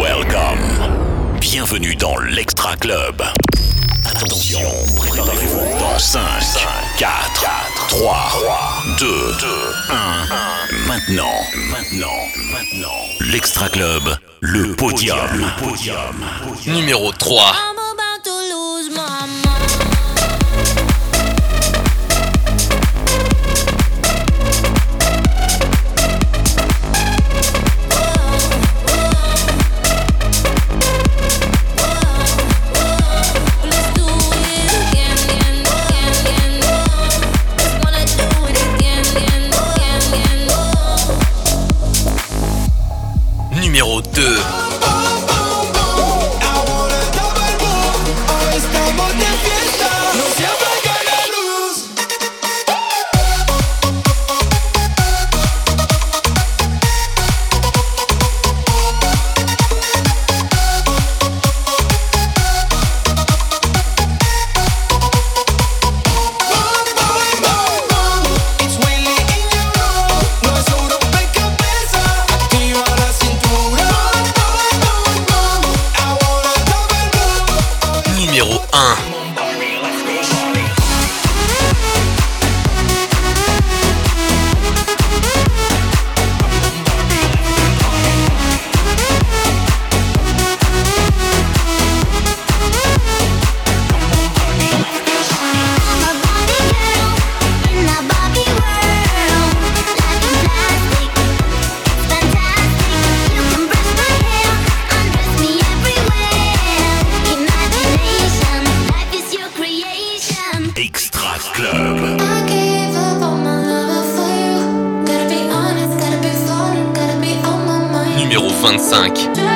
Welcome. Bienvenue dans l'Extra Club. Attention, préparez-vous dans 5, 4, 3, 2, 1. Maintenant, maintenant, maintenant. L'Extra Club, le podium. Le podium. Numéro 3. Numéro 25.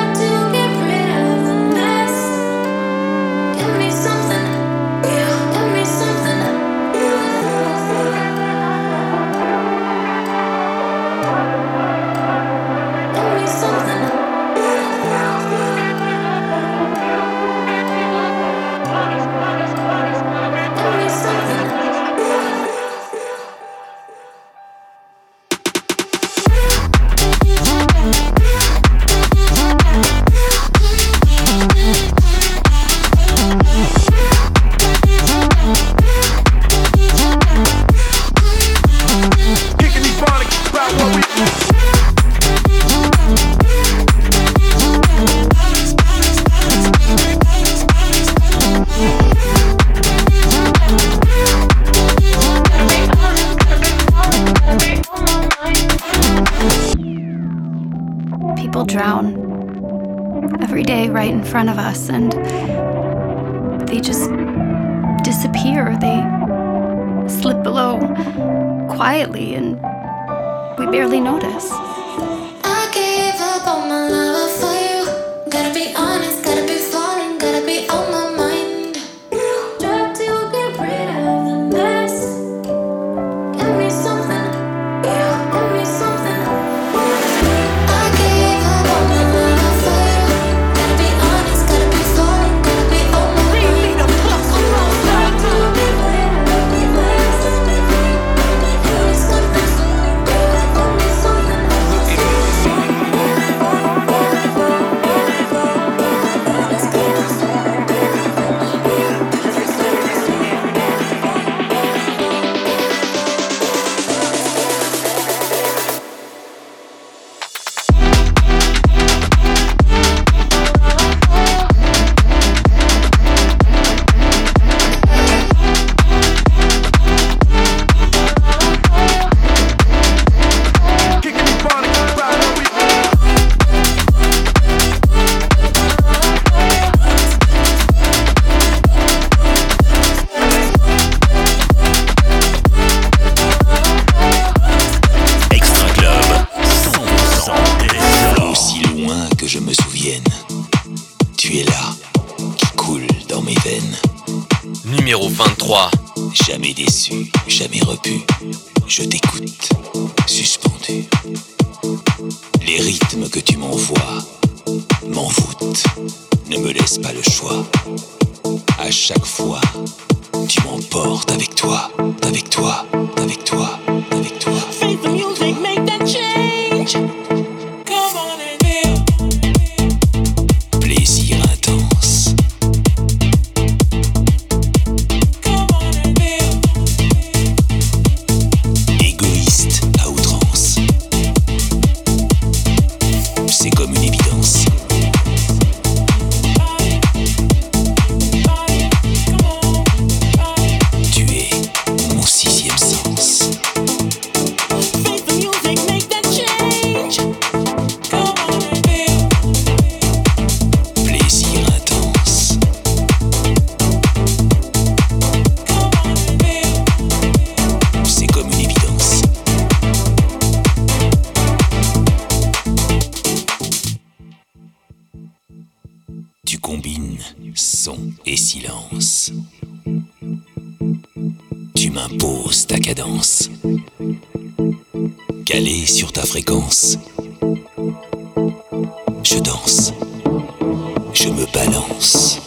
Son et silence. Tu m'imposes ta cadence, calé sur ta fréquence. Je danse, je me balance,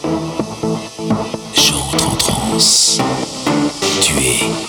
j'entre en transe. Tu es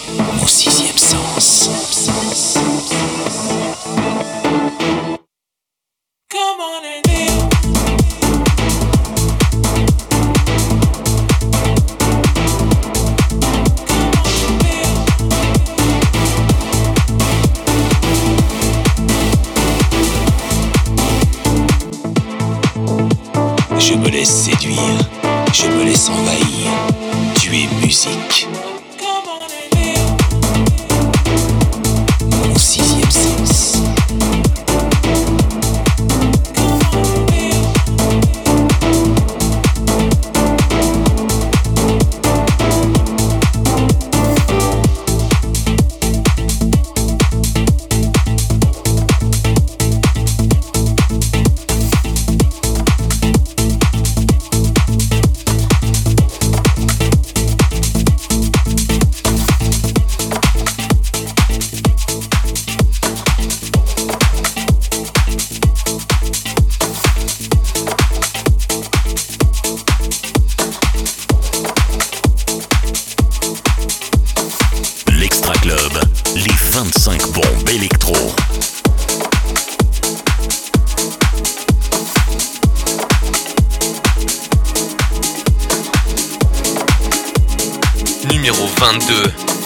Numéro 22.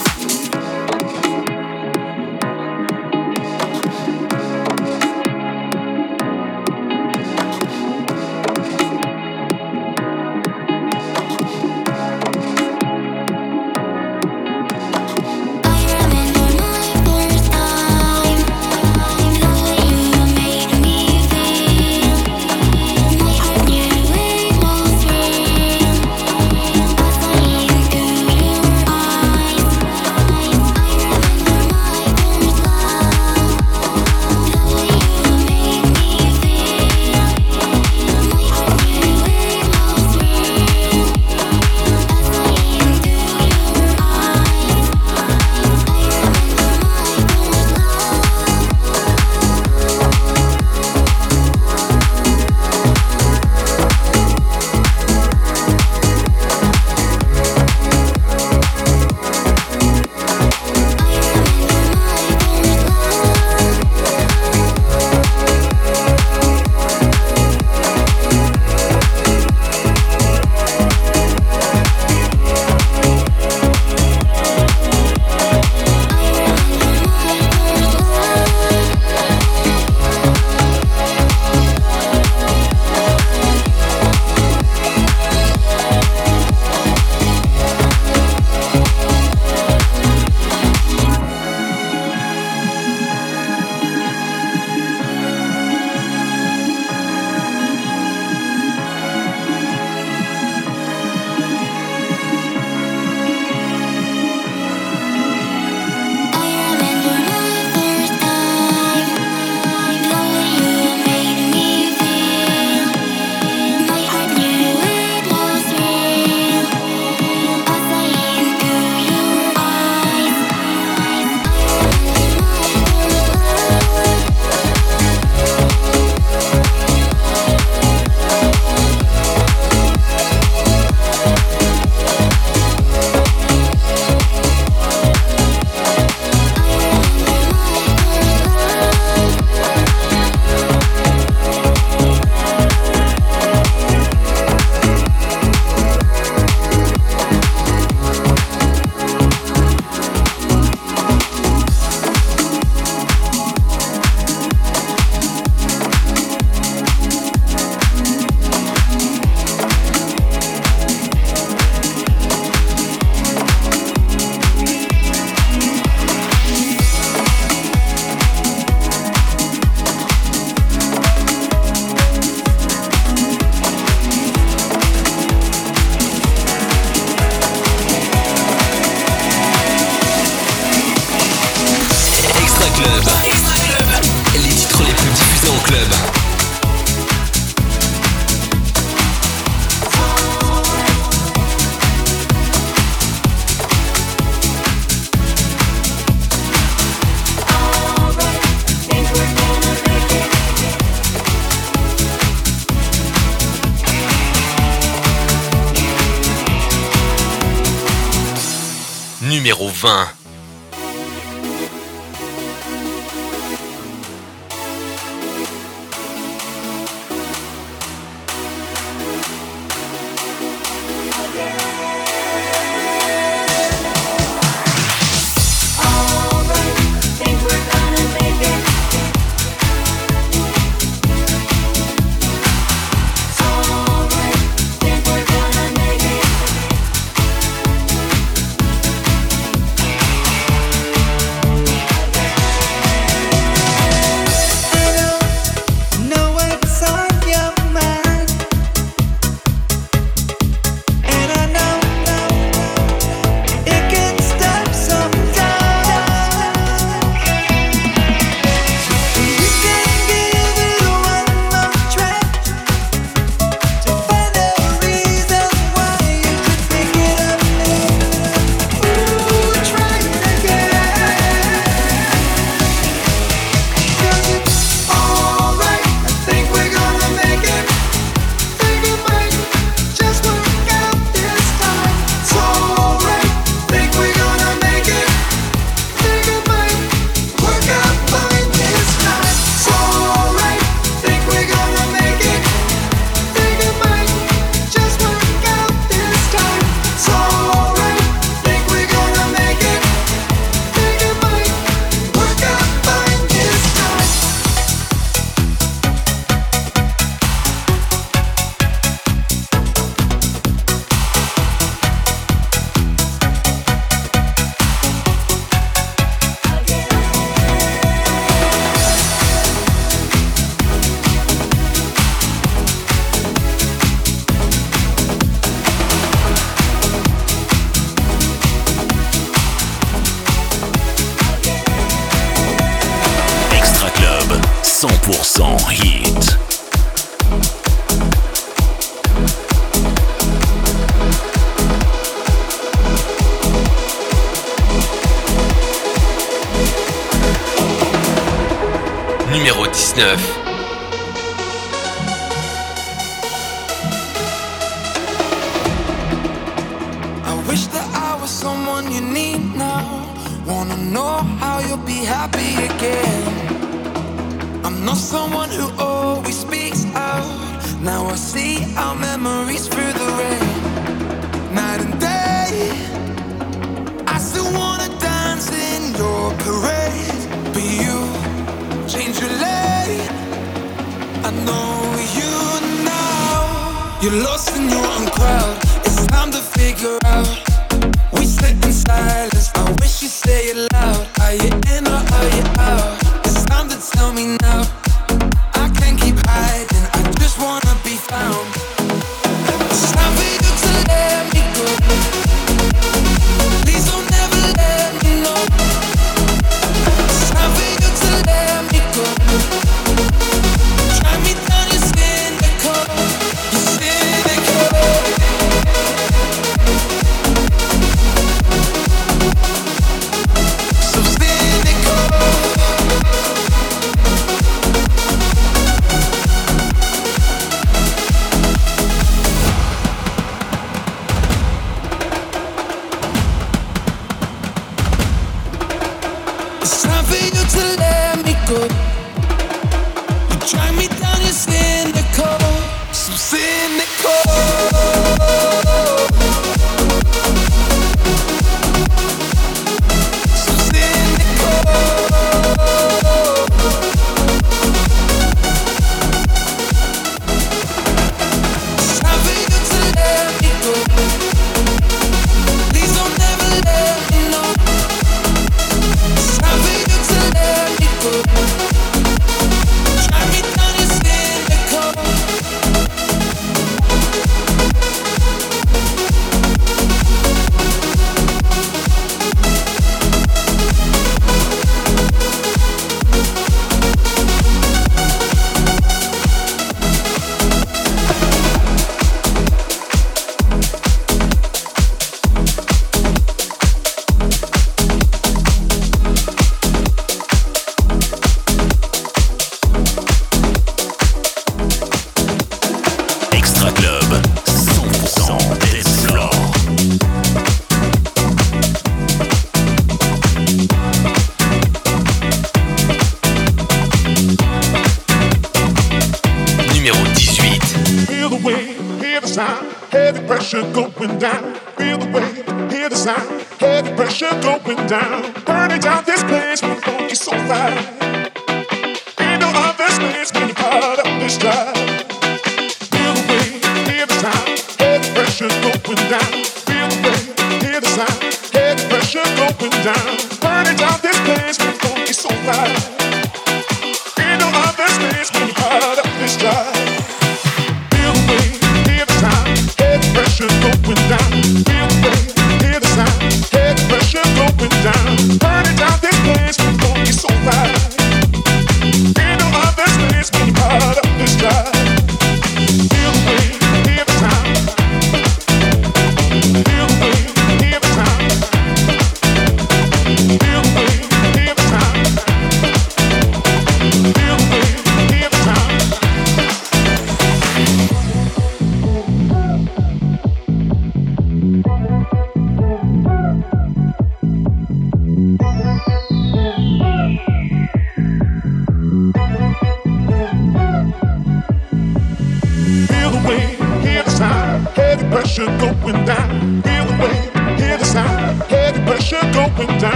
100%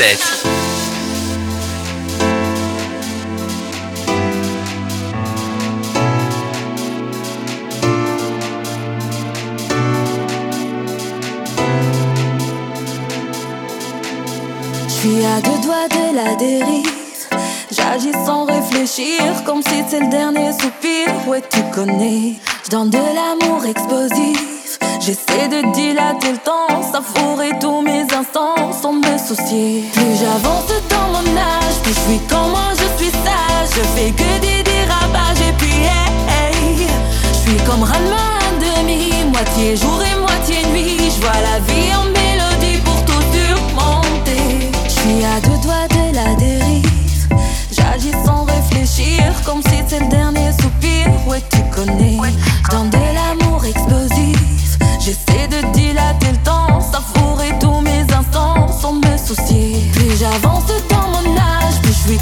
2007. suis à deux doigts de la dérive. J'agis sans réfléchir, comme si c'est le dernier soupir. Ouais, tu connais. Je donne de l'amour explosif. J'essaie de dilater le temps, savourer tous mes instants sans me soucier. Plus j'avance dans mon âge, plus je suis quand moi je suis sage. Je fais que des dérapages et puis hey, hey. je suis comme Ranma à demi, moitié jour et moitié nuit. Je vois la vie en mélodie pour tout surmonter. Je suis à deux doigts de la dérive, j'agis sans réfléchir comme si c'était le dernier soupir. Ouais tu connais, dans de la J'essaie de dilater le temps, savourer tous mes instants sans me soucier. Plus j'avance dans mon âge, plus je suis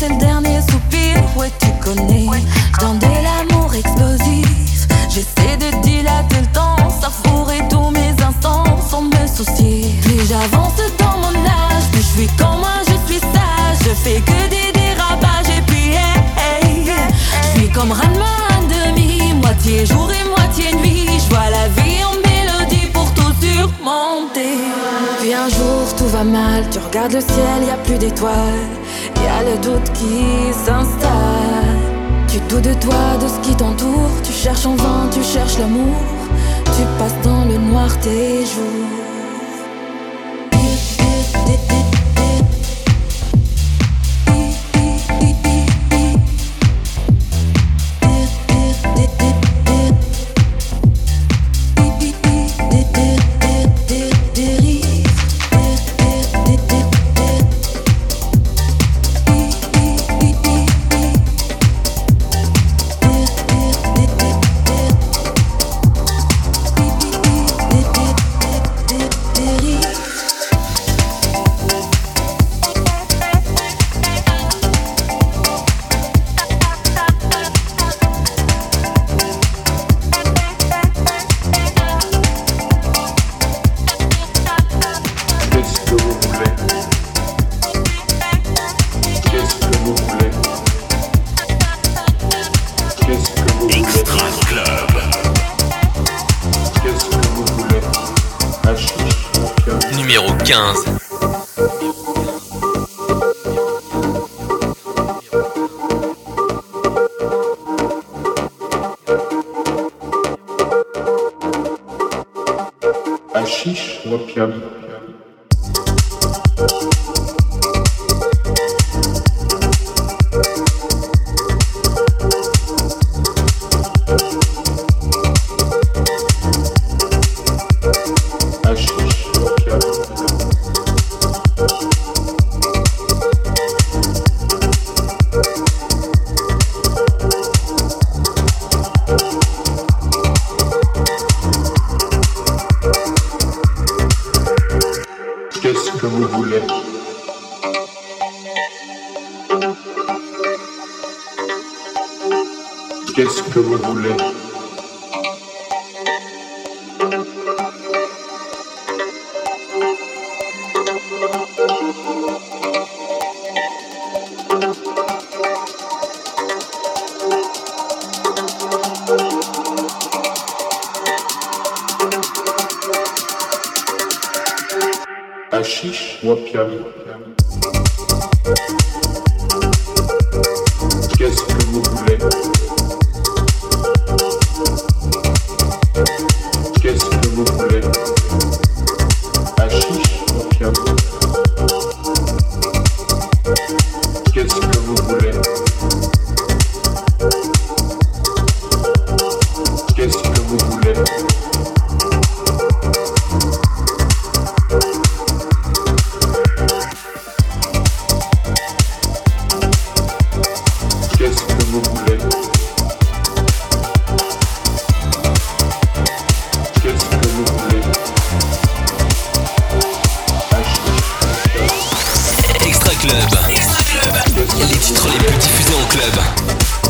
c'est le dernier soupir. Ouais, tu connais. Dans l'amour explosif, j'essaie de dilater le temps. Ça fourrait tous mes instants sans me soucier. Plus j'avance dans mon âge, plus je suis quand moi je suis sage. Je fais que des dérapages et puis hey, hey, je suis comme Ranma à demi, moitié jour et moitié nuit. Je vois la vie en mélodie pour tout surmonter. Puis un jour tout va mal, tu regardes le ciel, y a plus d'étoiles y a le doute qui s'installe. Tu doutes de toi, de ce qui t'entoure. Tu cherches en vain, tu cherches l'amour. Tu passes dans le noir tes jours. ao X diffusé en club.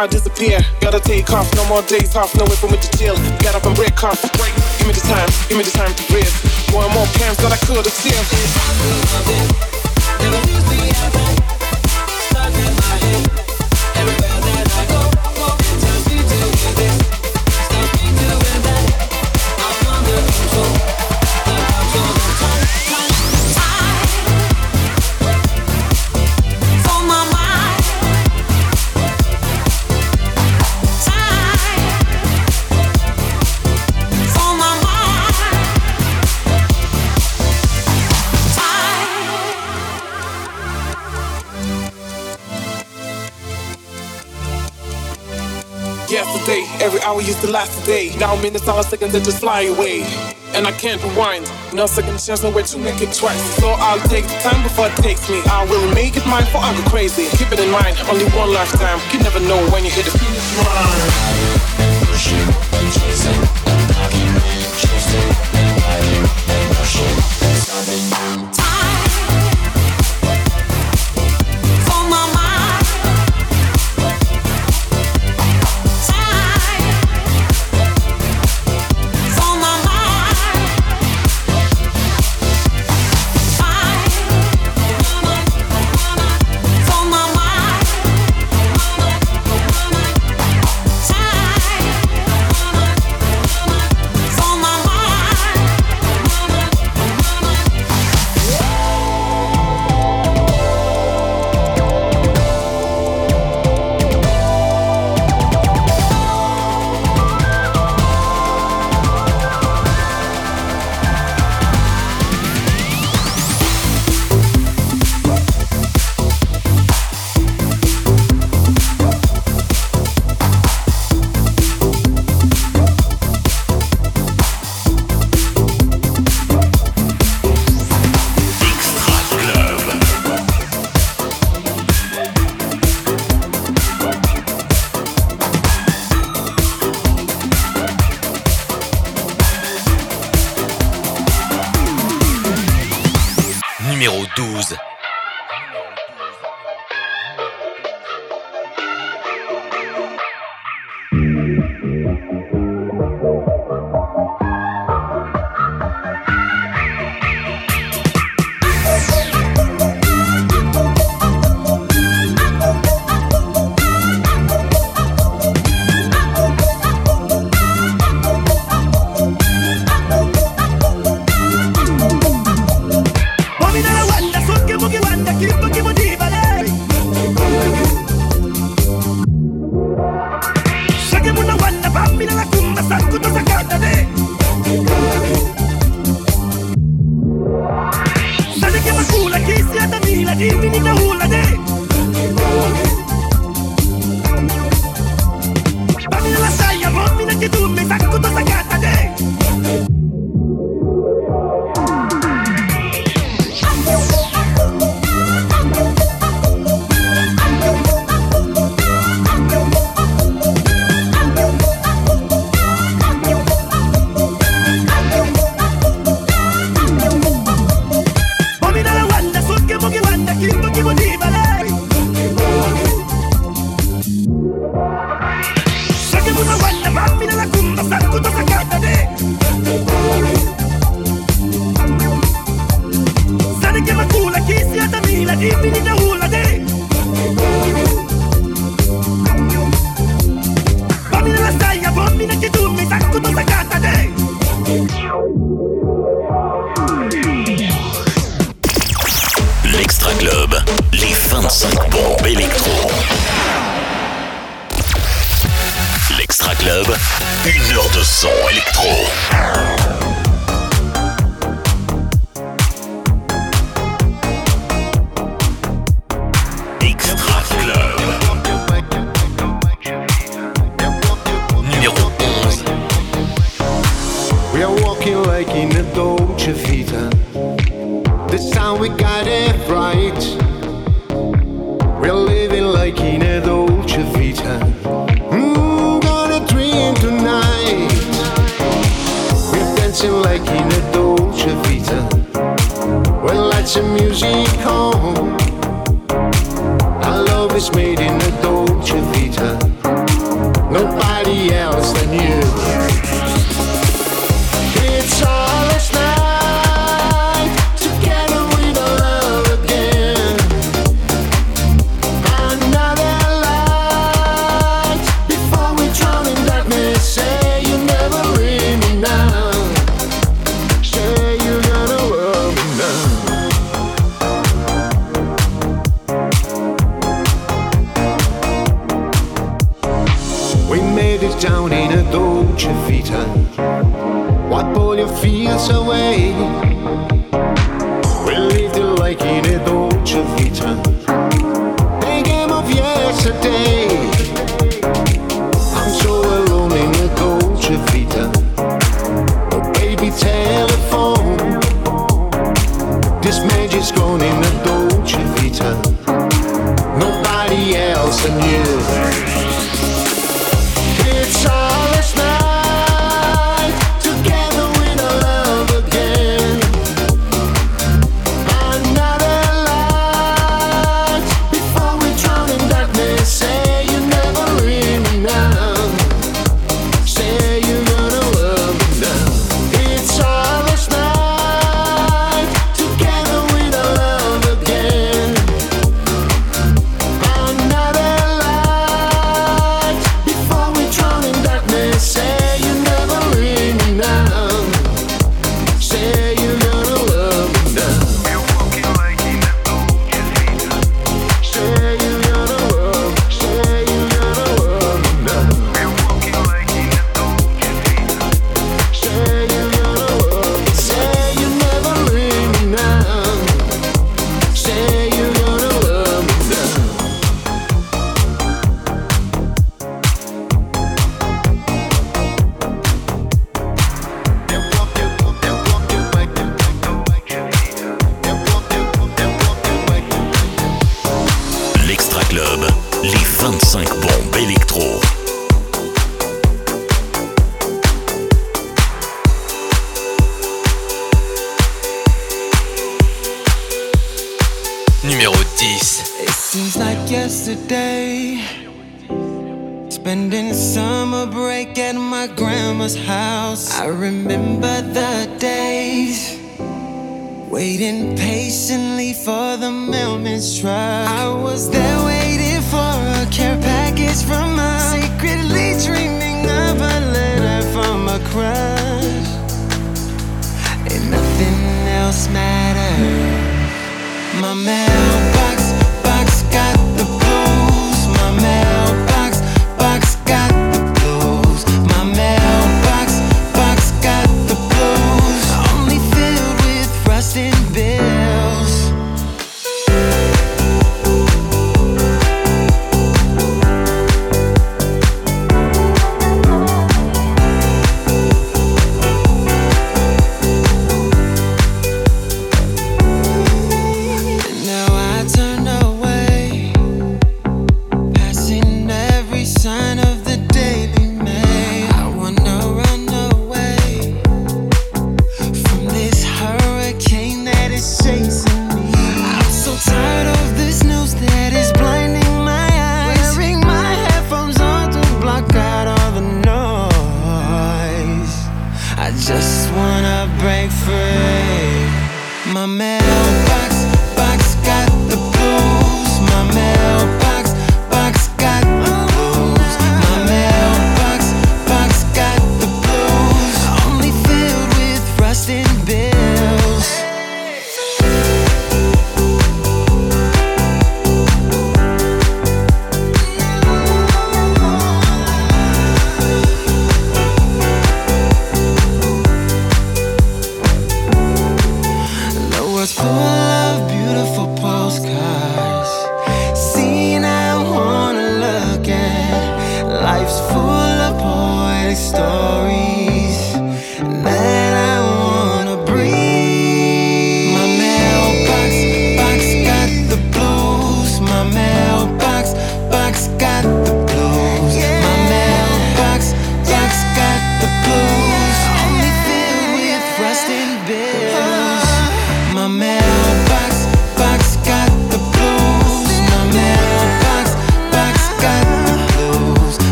before I disappear. Gotta take off, no more days off, no way from me to chill. Got up and break off. day. Every hour used to last a day. Now minutes, hours, seconds that just fly away. And I can't rewind. No second chance, no way to make it twice. So I'll take the time before it takes me. I will make it mine before I go crazy. Keep it in mind, only one lifetime. You never know when you hit the finish line.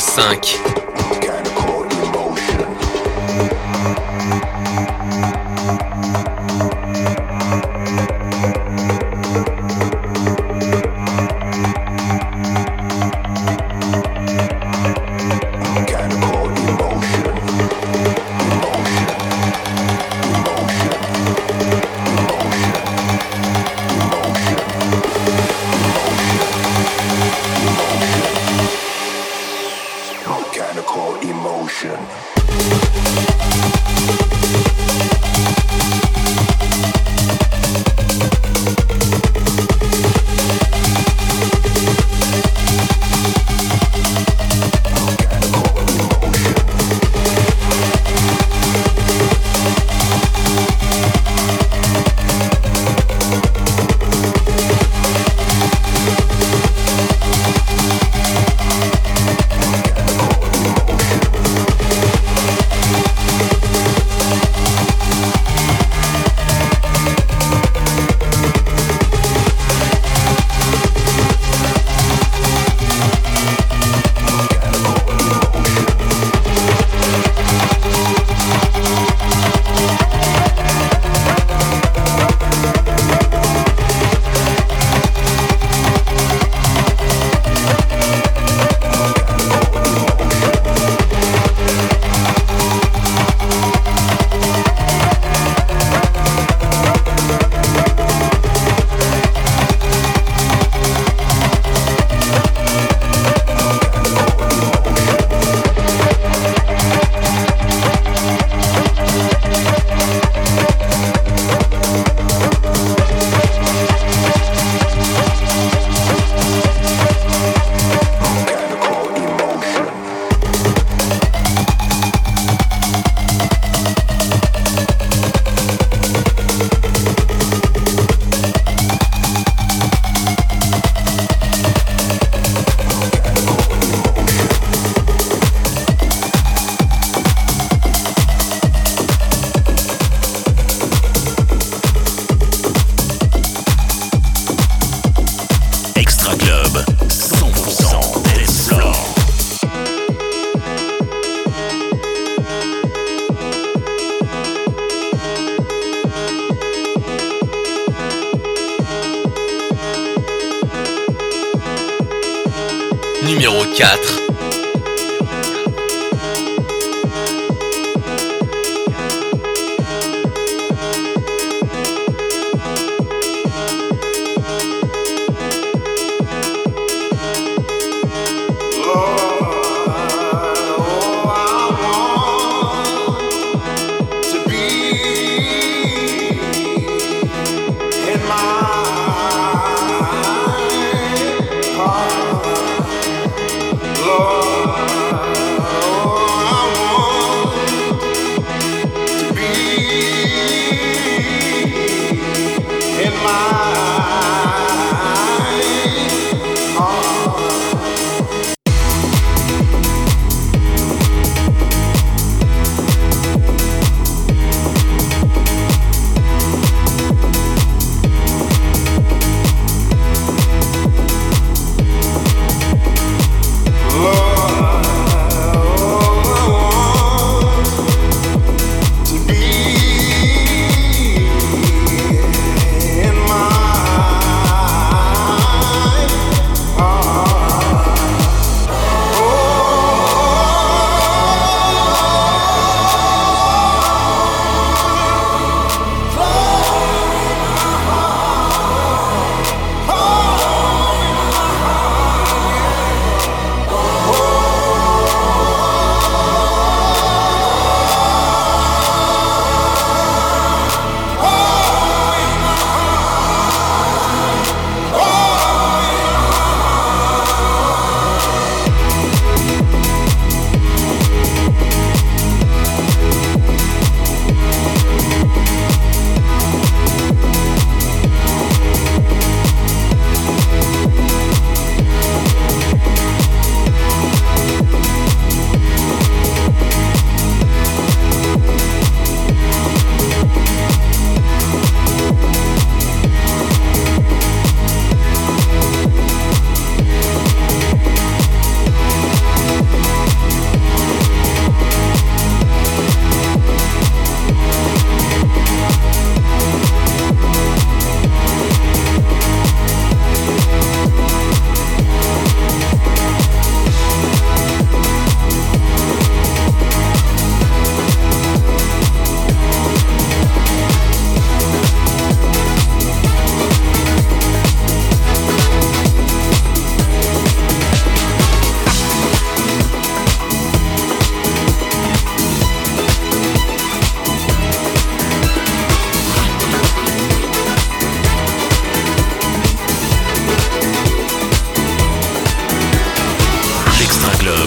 5.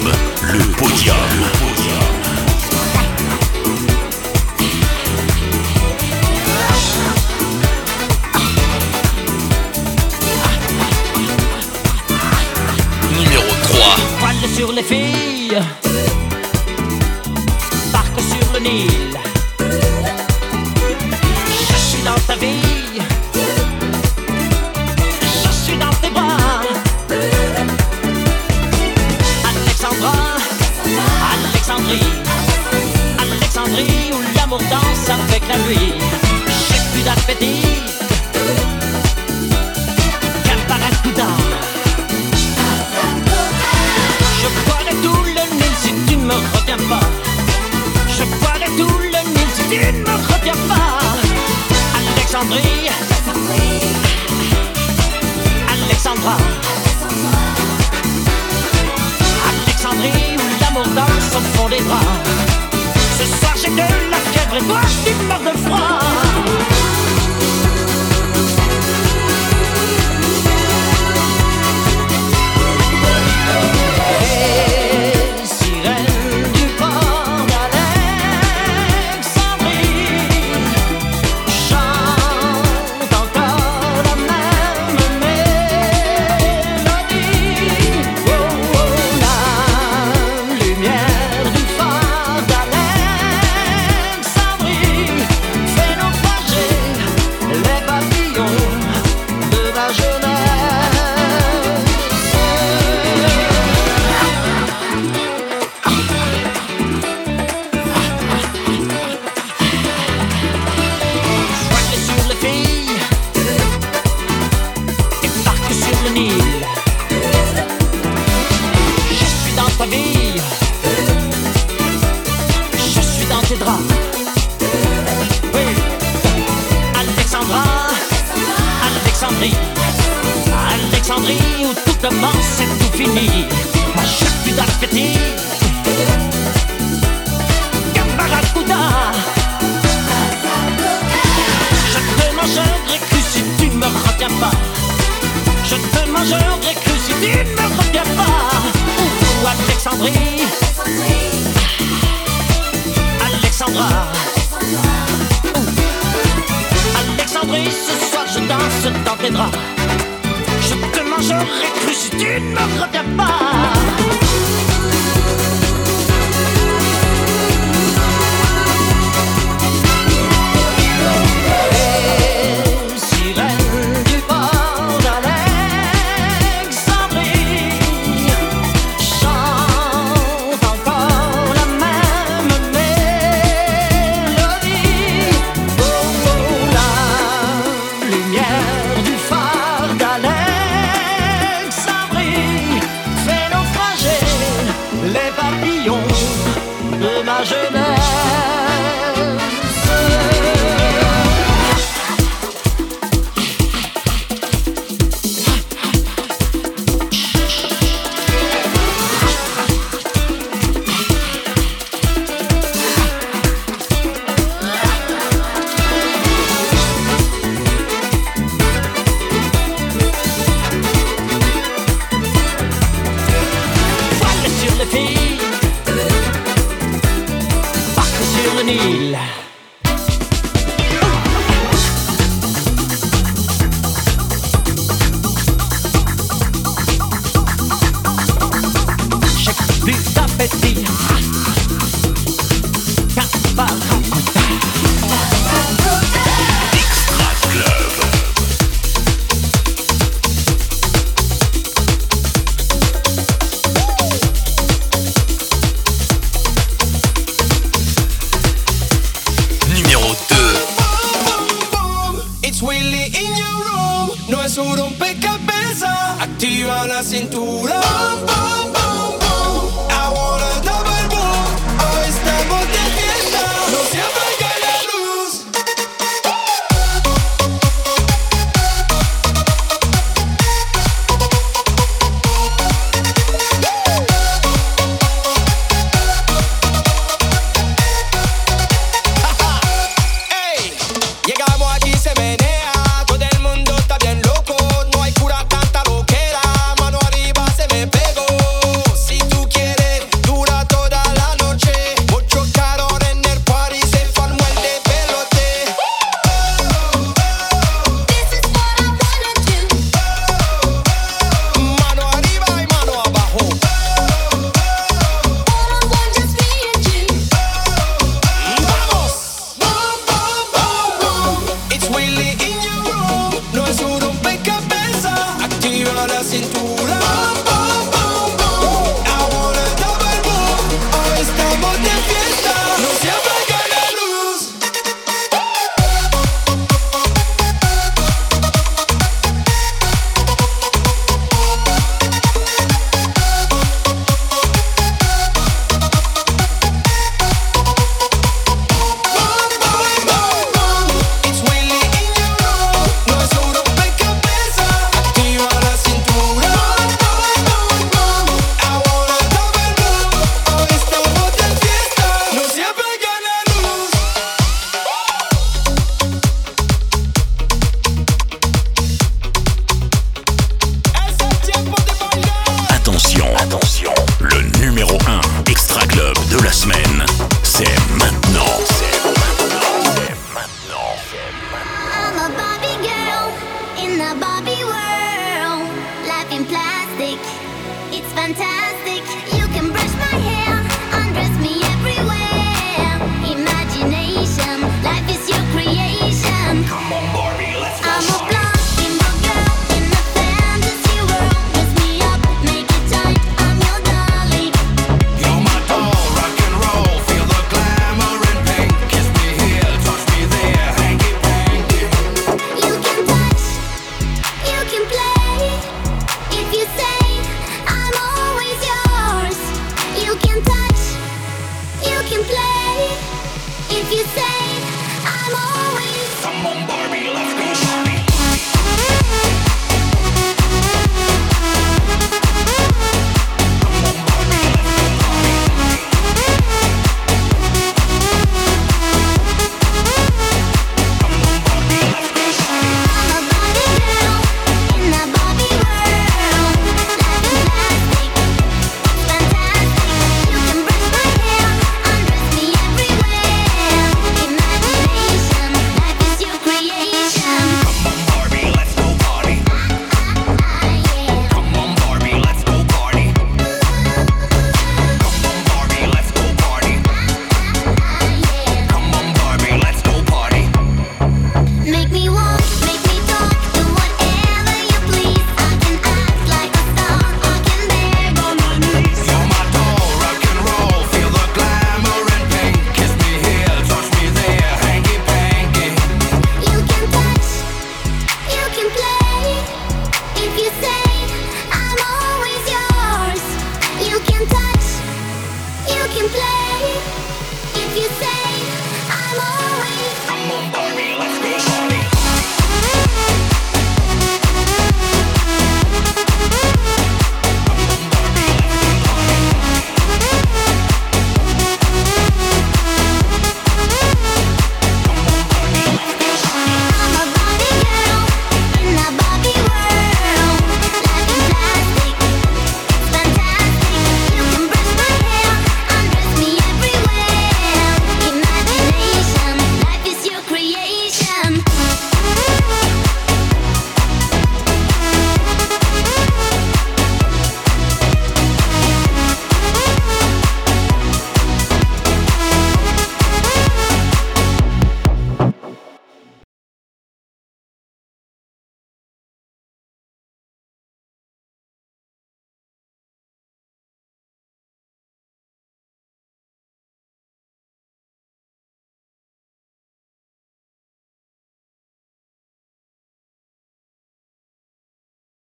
Le podium.